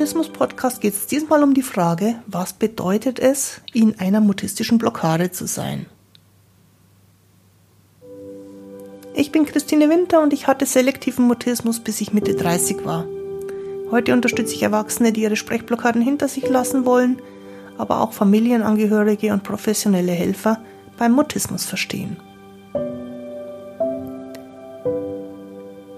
Mutismus-Podcast geht es diesmal um die Frage, was bedeutet es, in einer mutistischen Blockade zu sein? Ich bin Christine Winter und ich hatte selektiven Mutismus, bis ich Mitte 30 war. Heute unterstütze ich Erwachsene, die ihre Sprechblockaden hinter sich lassen wollen, aber auch Familienangehörige und professionelle Helfer beim Mutismus verstehen.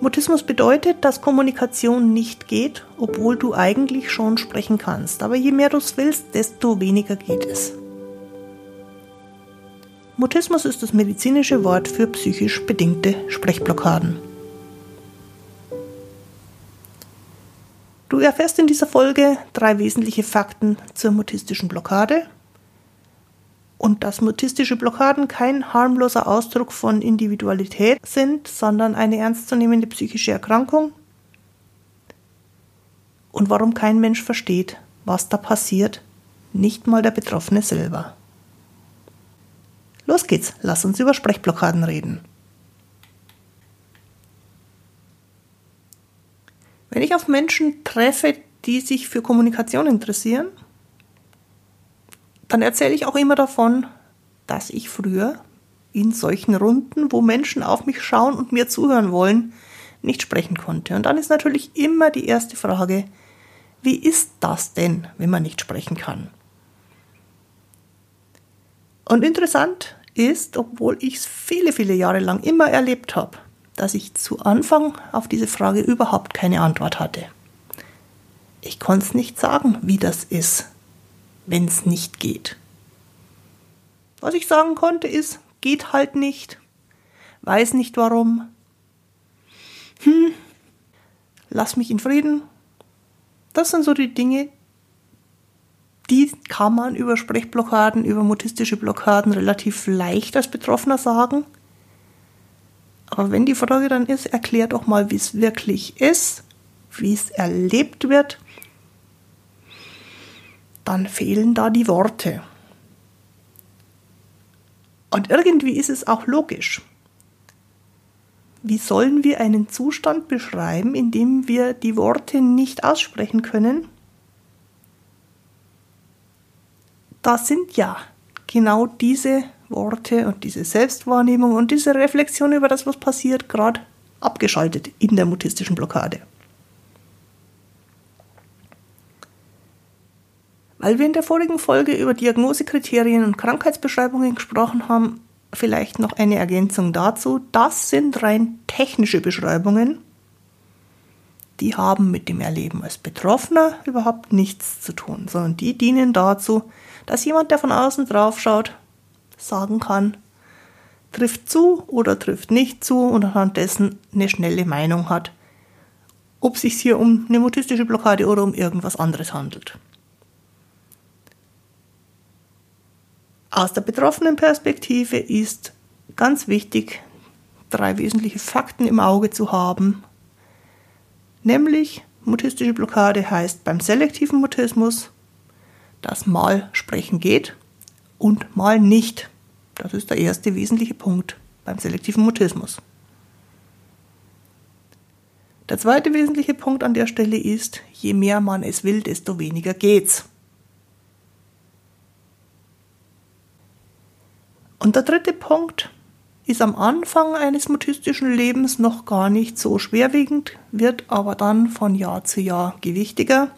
Mutismus bedeutet, dass Kommunikation nicht geht, obwohl du eigentlich schon sprechen kannst. Aber je mehr du es willst, desto weniger geht es. Mutismus ist das medizinische Wort für psychisch bedingte Sprechblockaden. Du erfährst in dieser Folge drei wesentliche Fakten zur mutistischen Blockade und dass mutistische Blockaden kein harmloser Ausdruck von Individualität sind, sondern eine ernstzunehmende psychische Erkrankung und warum kein Mensch versteht, was da passiert, nicht mal der Betroffene selber. Los geht's, lass uns über Sprechblockaden reden. Wenn ich auf Menschen treffe, die sich für Kommunikation interessieren, dann erzähle ich auch immer davon, dass ich früher in solchen Runden, wo Menschen auf mich schauen und mir zuhören wollen, nicht sprechen konnte. Und dann ist natürlich immer die erste Frage, wie ist das denn, wenn man nicht sprechen kann? Und interessant ist, obwohl ich es viele, viele Jahre lang immer erlebt habe, dass ich zu Anfang auf diese Frage überhaupt keine Antwort hatte. Ich konnte es nicht sagen, wie das ist, wenn es nicht geht. Was ich sagen konnte ist, geht halt nicht, weiß nicht warum. Hm, lass mich in Frieden. Das sind so die Dinge, die kann man über Sprechblockaden, über mutistische Blockaden relativ leicht als Betroffener sagen. Aber wenn die Frage dann ist, erklär doch mal, wie es wirklich ist, wie es erlebt wird, dann fehlen da die Worte. Und irgendwie ist es auch logisch. Wie sollen wir einen Zustand beschreiben, in dem wir die Worte nicht aussprechen können? Da sind ja genau diese Worte und diese Selbstwahrnehmung und diese Reflexion über das, was passiert, gerade abgeschaltet in der mutistischen Blockade. Weil wir in der vorigen Folge über Diagnosekriterien und Krankheitsbeschreibungen gesprochen haben, vielleicht noch eine Ergänzung dazu. Das sind rein technische Beschreibungen. Die haben mit dem Erleben als Betroffener überhaupt nichts zu tun, sondern die dienen dazu, dass jemand, der von außen drauf schaut, sagen kann, trifft zu oder trifft nicht zu und anhand dessen eine schnelle Meinung hat, ob es sich hier um eine mutistische Blockade oder um irgendwas anderes handelt. Aus der betroffenen Perspektive ist ganz wichtig, drei wesentliche Fakten im Auge zu haben. Nämlich, mutistische Blockade heißt beim selektiven Mutismus, dass mal sprechen geht und mal nicht. Das ist der erste wesentliche Punkt beim selektiven Mutismus. Der zweite wesentliche Punkt an der Stelle ist, je mehr man es will, desto weniger geht's. Und der dritte Punkt ist am Anfang eines mutistischen Lebens noch gar nicht so schwerwiegend, wird aber dann von Jahr zu Jahr gewichtiger.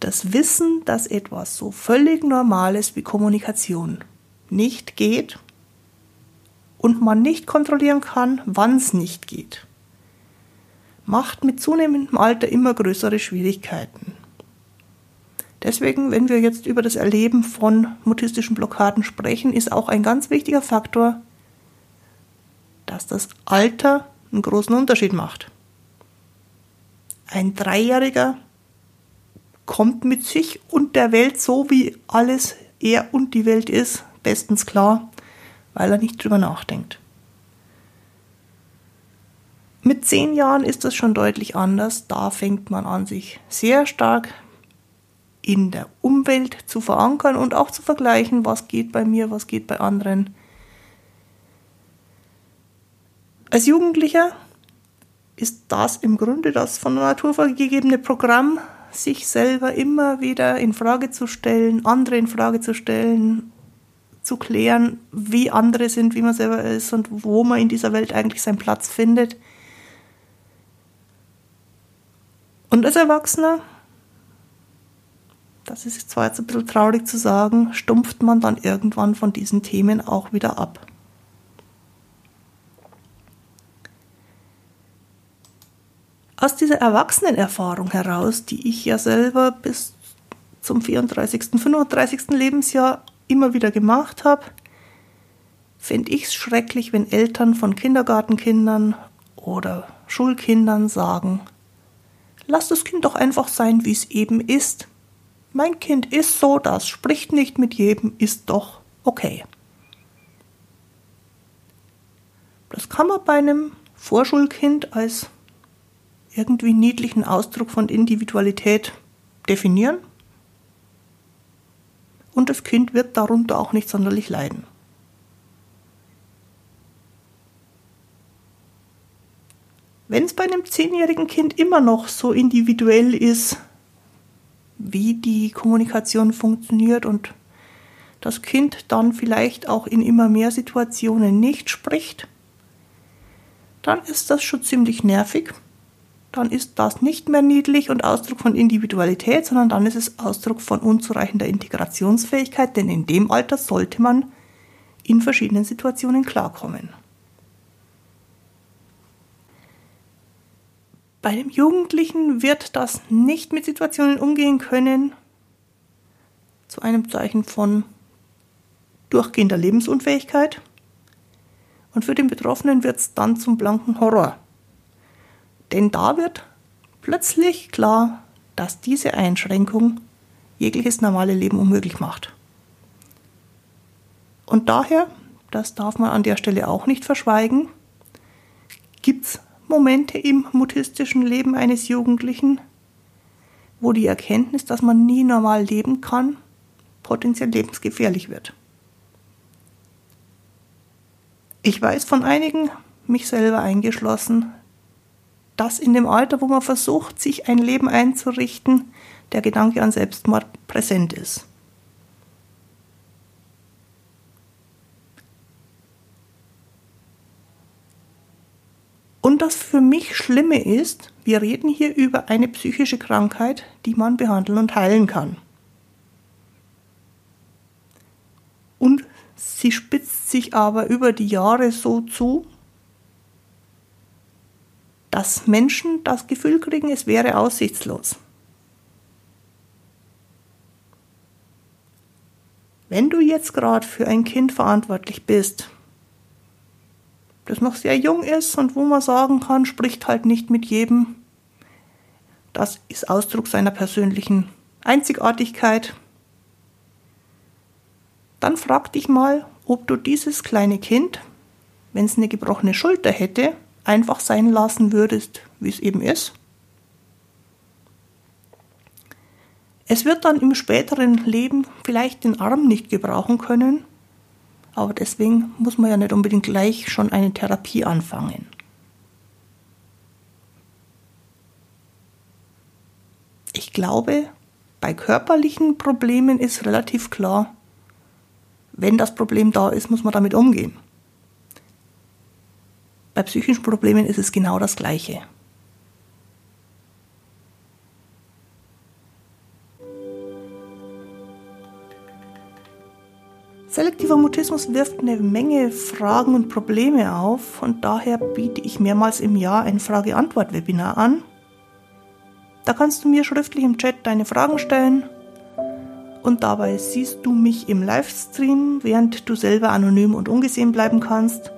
Das Wissen, dass etwas so völlig Normales wie Kommunikation nicht geht und man nicht kontrollieren kann, wann es nicht geht, macht mit zunehmendem Alter immer größere Schwierigkeiten. Deswegen, wenn wir jetzt über das Erleben von mutistischen Blockaden sprechen, ist auch ein ganz wichtiger Faktor, dass das Alter einen großen Unterschied macht. Ein Dreijähriger kommt mit sich und der Welt so, wie alles er und die Welt ist, bestens klar, weil er nicht drüber nachdenkt. Mit zehn Jahren ist das schon deutlich anders. Da fängt man an, sich sehr stark in der Umwelt zu verankern und auch zu vergleichen, was geht bei mir, was geht bei anderen. Als Jugendlicher ist das im Grunde das von der Natur vorgegebene Programm, sich selber immer wieder in Frage zu stellen, andere in Frage zu stellen, zu klären, wie andere sind, wie man selber ist und wo man in dieser Welt eigentlich seinen Platz findet. Und als Erwachsener, das ist zwar jetzt ein bisschen traurig zu sagen, stumpft man dann irgendwann von diesen Themen auch wieder ab. Aus dieser Erwachsenenerfahrung heraus, die ich ja selber bis zum 34., 35. Lebensjahr immer wieder gemacht habe, finde ich es schrecklich, wenn Eltern von Kindergartenkindern oder Schulkindern sagen, lass das Kind doch einfach sein, wie es eben ist. Mein Kind ist so, das spricht nicht mit jedem, ist doch okay. Das kann man bei einem Vorschulkind als irgendwie niedlichen Ausdruck von Individualität definieren. Und das Kind wird darunter auch nicht sonderlich leiden. Wenn es bei einem zehnjährigen Kind immer noch so individuell ist, wie die Kommunikation funktioniert und das Kind dann vielleicht auch in immer mehr Situationen nicht spricht, dann ist das schon ziemlich nervig dann ist das nicht mehr niedlich und Ausdruck von Individualität, sondern dann ist es Ausdruck von unzureichender Integrationsfähigkeit, denn in dem Alter sollte man in verschiedenen Situationen klarkommen. Bei dem Jugendlichen wird das nicht mit Situationen umgehen können, zu einem Zeichen von durchgehender Lebensunfähigkeit. Und für den Betroffenen wird es dann zum blanken Horror. Denn da wird plötzlich klar, dass diese Einschränkung jegliches normale Leben unmöglich macht. Und daher, das darf man an der Stelle auch nicht verschweigen, gibt es Momente im mutistischen Leben eines Jugendlichen, wo die Erkenntnis, dass man nie normal leben kann, potenziell lebensgefährlich wird. Ich weiß von einigen, mich selber eingeschlossen, dass in dem Alter, wo man versucht, sich ein Leben einzurichten, der Gedanke an Selbstmord präsent ist. Und das für mich Schlimme ist, wir reden hier über eine psychische Krankheit, die man behandeln und heilen kann. Und sie spitzt sich aber über die Jahre so zu, dass Menschen das Gefühl kriegen, es wäre aussichtslos. Wenn du jetzt gerade für ein Kind verantwortlich bist, das noch sehr jung ist und wo man sagen kann, spricht halt nicht mit jedem, das ist Ausdruck seiner persönlichen Einzigartigkeit, dann frag dich mal, ob du dieses kleine Kind, wenn es eine gebrochene Schulter hätte, einfach sein lassen würdest, wie es eben ist. Es wird dann im späteren Leben vielleicht den Arm nicht gebrauchen können, aber deswegen muss man ja nicht unbedingt gleich schon eine Therapie anfangen. Ich glaube, bei körperlichen Problemen ist relativ klar, wenn das Problem da ist, muss man damit umgehen. Bei psychischen Problemen ist es genau das Gleiche. Mutismus wirft eine Menge Fragen und Probleme auf und daher biete ich mehrmals im Jahr ein Frage-Antwort-Webinar an. Da kannst du mir schriftlich im Chat deine Fragen stellen und dabei siehst du mich im Livestream, während du selber anonym und ungesehen bleiben kannst.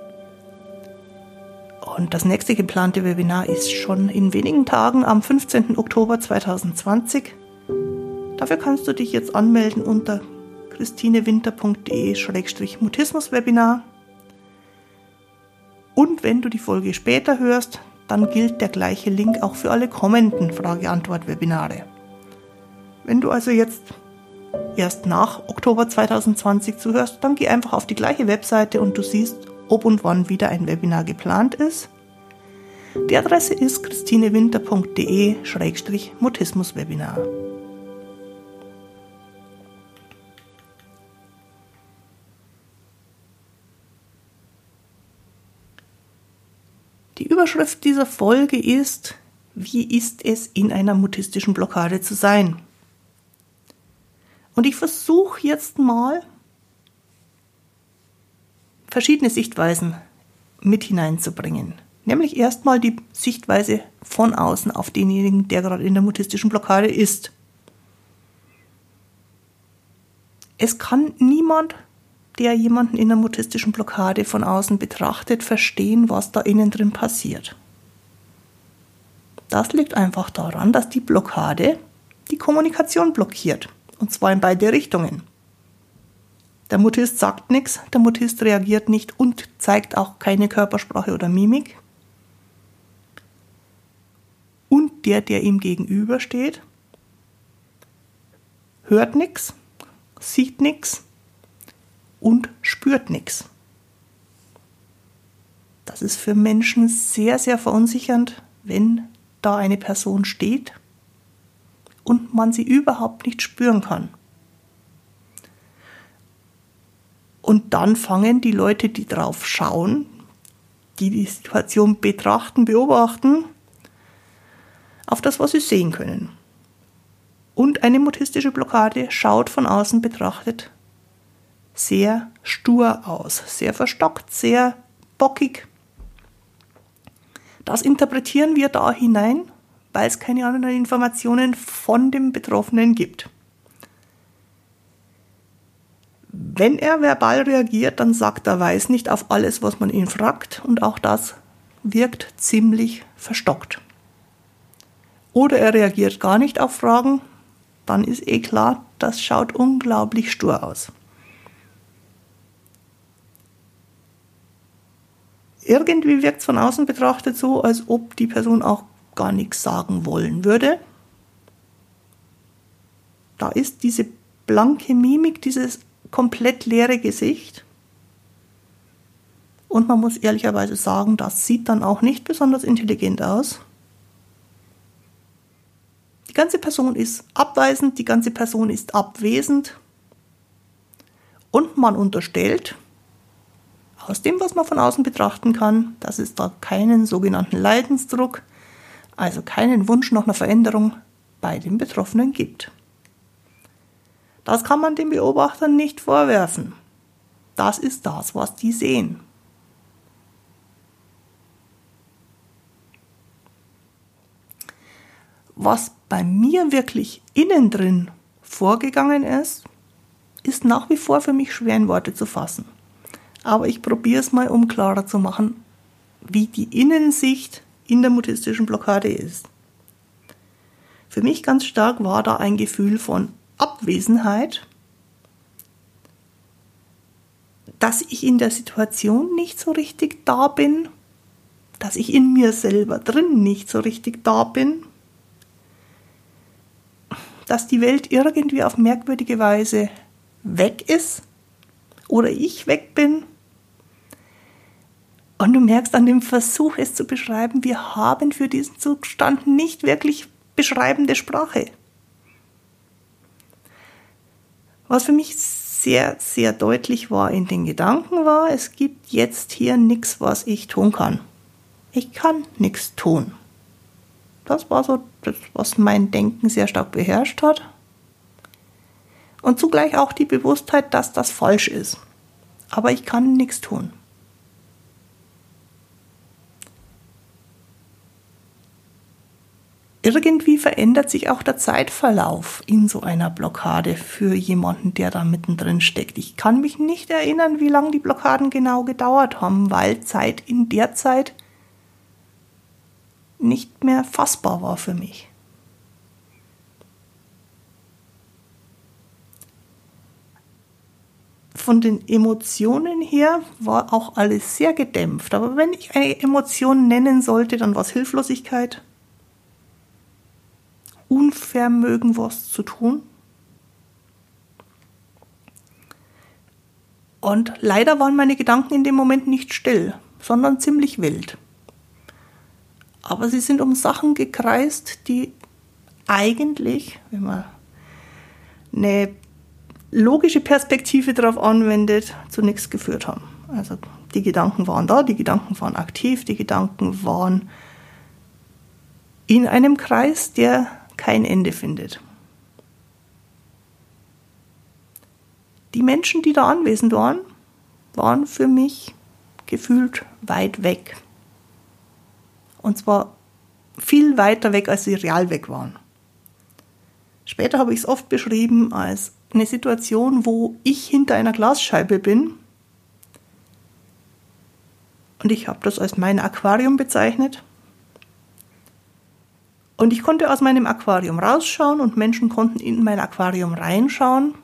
Und das nächste geplante Webinar ist schon in wenigen Tagen am 15. Oktober 2020. Dafür kannst du dich jetzt anmelden unter christinewinter.de-mutismus-Webinar. Und wenn du die Folge später hörst, dann gilt der gleiche Link auch für alle kommenden Frage-Antwort-Webinare. Wenn du also jetzt erst nach Oktober 2020 zuhörst, dann geh einfach auf die gleiche Webseite und du siehst ob und wann wieder ein Webinar geplant ist. Die Adresse ist christinewinter.de-mutismuswebinar. Überschrift dieser Folge ist, wie ist es in einer mutistischen Blockade zu sein? Und ich versuche jetzt mal verschiedene Sichtweisen mit hineinzubringen. Nämlich erstmal die Sichtweise von außen auf denjenigen, der gerade in der mutistischen Blockade ist. Es kann niemand, der jemanden in der mutistischen Blockade von außen betrachtet, verstehen, was da innen drin passiert. Das liegt einfach daran, dass die Blockade die Kommunikation blockiert. Und zwar in beide Richtungen. Der Mutist sagt nichts, der Mutist reagiert nicht und zeigt auch keine Körpersprache oder Mimik. Und der, der ihm gegenübersteht, hört nichts, sieht nichts und spürt nichts. Das ist für Menschen sehr, sehr verunsichernd, wenn da eine Person steht und man sie überhaupt nicht spüren kann. Und dann fangen die Leute, die drauf schauen, die die Situation betrachten, beobachten, auf das, was sie sehen können. Und eine mutistische Blockade schaut von außen betrachtet sehr stur aus, sehr verstockt, sehr bockig. Das interpretieren wir da hinein, weil es keine anderen Informationen von dem Betroffenen gibt. Wenn er verbal reagiert, dann sagt er weiß nicht auf alles, was man ihn fragt und auch das wirkt ziemlich verstockt. Oder er reagiert gar nicht auf Fragen, dann ist eh klar, das schaut unglaublich stur aus. Irgendwie wirkt es von außen betrachtet so, als ob die Person auch gar nichts sagen wollen würde. Da ist diese blanke Mimik, dieses komplett leere Gesicht. Und man muss ehrlicherweise sagen, das sieht dann auch nicht besonders intelligent aus. Die ganze Person ist abweisend, die ganze Person ist abwesend. Und man unterstellt, aus dem, was man von außen betrachten kann, dass es da keinen sogenannten Leidensdruck, also keinen Wunsch nach einer Veränderung bei den Betroffenen gibt. Das kann man den Beobachtern nicht vorwerfen. Das ist das, was die sehen. Was bei mir wirklich innen drin vorgegangen ist, ist nach wie vor für mich schwer in Worte zu fassen. Aber ich probiere es mal, um klarer zu machen, wie die Innensicht in der mutistischen Blockade ist. Für mich ganz stark war da ein Gefühl von Abwesenheit, dass ich in der Situation nicht so richtig da bin, dass ich in mir selber drin nicht so richtig da bin, dass die Welt irgendwie auf merkwürdige Weise weg ist oder ich weg bin. Und du merkst an dem Versuch, es zu beschreiben, wir haben für diesen Zustand nicht wirklich beschreibende Sprache. Was für mich sehr, sehr deutlich war in den Gedanken war, es gibt jetzt hier nichts, was ich tun kann. Ich kann nichts tun. Das war so das, was mein Denken sehr stark beherrscht hat. Und zugleich auch die Bewusstheit, dass das falsch ist. Aber ich kann nichts tun. Irgendwie verändert sich auch der Zeitverlauf in so einer Blockade für jemanden, der da mittendrin steckt. Ich kann mich nicht erinnern, wie lange die Blockaden genau gedauert haben, weil Zeit in der Zeit nicht mehr fassbar war für mich. Von den Emotionen her war auch alles sehr gedämpft. Aber wenn ich eine Emotion nennen sollte, dann war es Hilflosigkeit, Unvermögen, was zu tun. Und leider waren meine Gedanken in dem Moment nicht still, sondern ziemlich wild. Aber sie sind um Sachen gekreist, die eigentlich, wenn man eine logische Perspektive darauf anwendet, zu nichts geführt haben. Also die Gedanken waren da, die Gedanken waren aktiv, die Gedanken waren in einem Kreis, der kein Ende findet. Die Menschen, die da anwesend waren, waren für mich gefühlt weit weg. Und zwar viel weiter weg, als sie real weg waren. Später habe ich es oft beschrieben als eine Situation, wo ich hinter einer Glasscheibe bin. Und ich habe das als mein Aquarium bezeichnet. Und ich konnte aus meinem Aquarium rausschauen und Menschen konnten in mein Aquarium reinschauen.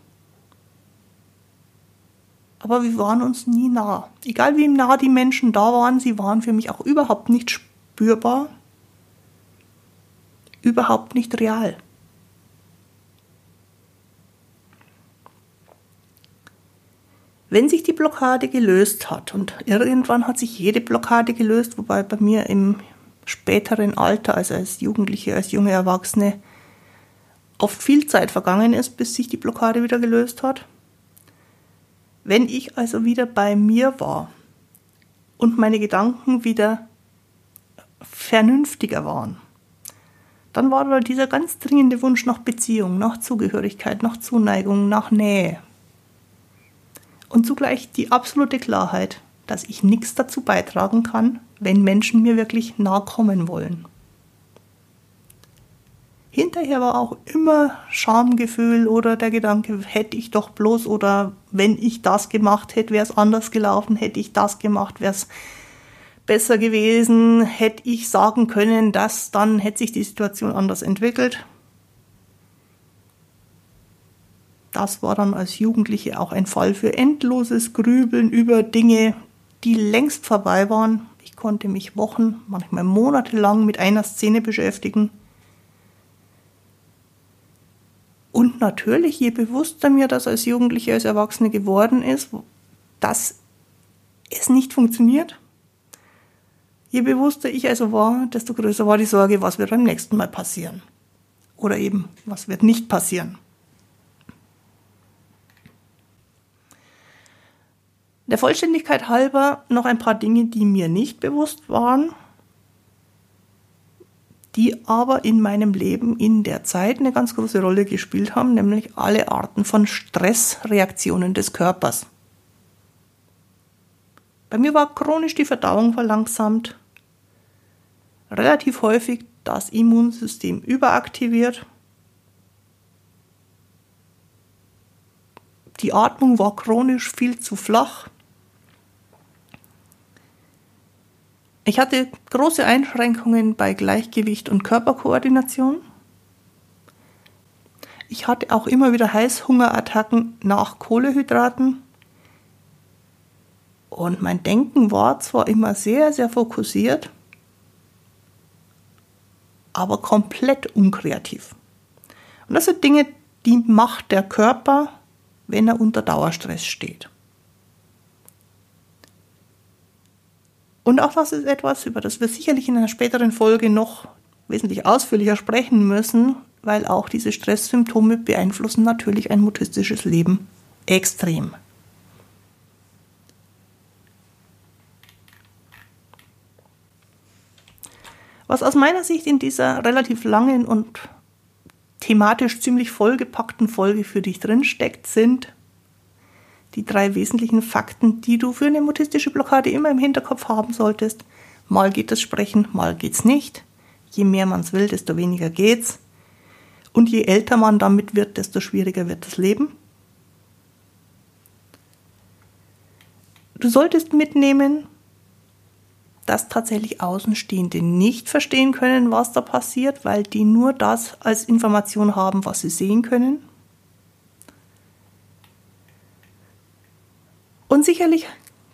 Aber wir waren uns nie nah. Egal wie nah die Menschen da waren, sie waren für mich auch überhaupt nicht spürbar, überhaupt nicht real. Wenn sich die Blockade gelöst hat, und irgendwann hat sich jede Blockade gelöst, wobei bei mir im späteren Alter, also als Jugendliche, als junge Erwachsene, oft viel Zeit vergangen ist, bis sich die Blockade wieder gelöst hat. Wenn ich also wieder bei mir war und meine Gedanken wieder vernünftiger waren, dann war da dieser ganz dringende Wunsch nach Beziehung, nach Zugehörigkeit, nach Zuneigung, nach Nähe und zugleich die absolute Klarheit, dass ich nichts dazu beitragen kann, wenn Menschen mir wirklich nahe kommen wollen. Hinterher war auch immer Schamgefühl oder der Gedanke, hätte ich doch bloß oder wenn ich das gemacht hätte, wäre es anders gelaufen, hätte ich das gemacht, wäre es besser gewesen, hätte ich sagen können, dass dann hätte sich die Situation anders entwickelt. Das war dann als Jugendliche auch ein Fall für endloses Grübeln über Dinge, die längst vorbei waren. Ich konnte mich Wochen, manchmal monatelang mit einer Szene beschäftigen. Und natürlich, je bewusster mir das als Jugendliche, als Erwachsene geworden ist, dass es nicht funktioniert, je bewusster ich also war, desto größer war die Sorge, was wird beim nächsten Mal passieren. Oder eben, was wird nicht passieren. Der Vollständigkeit halber noch ein paar Dinge, die mir nicht bewusst waren, die aber in meinem Leben in der Zeit eine ganz große Rolle gespielt haben, nämlich alle Arten von Stressreaktionen des Körpers. Bei mir war chronisch die Verdauung verlangsamt, relativ häufig das Immunsystem überaktiviert, die Atmung war chronisch viel zu flach, Ich hatte große Einschränkungen bei Gleichgewicht und Körperkoordination. Ich hatte auch immer wieder Heißhungerattacken nach Kohlehydraten. Und mein Denken war zwar immer sehr, sehr fokussiert, aber komplett unkreativ. Und das sind Dinge, die macht der Körper, wenn er unter Dauerstress steht. Und auch das ist etwas, über das wir sicherlich in einer späteren Folge noch wesentlich ausführlicher sprechen müssen, weil auch diese Stresssymptome beeinflussen natürlich ein mutistisches Leben extrem. Was aus meiner Sicht in dieser relativ langen und thematisch ziemlich vollgepackten Folge für dich drinsteckt, sind die drei wesentlichen Fakten, die du für eine mutistische Blockade immer im Hinterkopf haben solltest. Mal geht das Sprechen, mal geht's nicht. Je mehr man es will, desto weniger geht's. Und je älter man damit wird, desto schwieriger wird das Leben. Du solltest mitnehmen, dass tatsächlich Außenstehende nicht verstehen können, was da passiert, weil die nur das als Information haben, was sie sehen können. Und sicherlich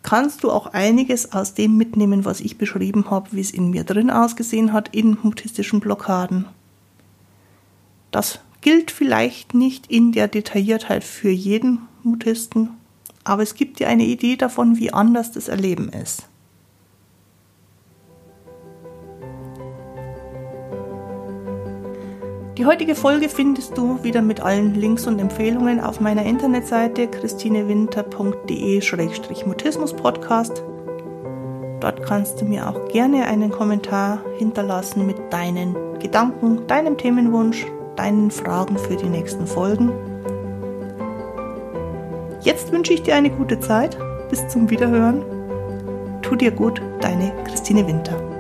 kannst du auch einiges aus dem mitnehmen, was ich beschrieben habe, wie es in mir drin ausgesehen hat in mutistischen Blockaden. Das gilt vielleicht nicht in der Detailliertheit für jeden Mutisten, aber es gibt dir eine Idee davon, wie anders das Erleben ist. Die heutige Folge findest du wieder mit allen Links und Empfehlungen auf meiner Internetseite christinewinter.de-mutismus-podcast. Dort kannst du mir auch gerne einen Kommentar hinterlassen mit deinen Gedanken, deinem Themenwunsch, deinen Fragen für die nächsten Folgen. Jetzt wünsche ich dir eine gute Zeit. Bis zum Wiederhören. Tu dir gut, deine Christine Winter.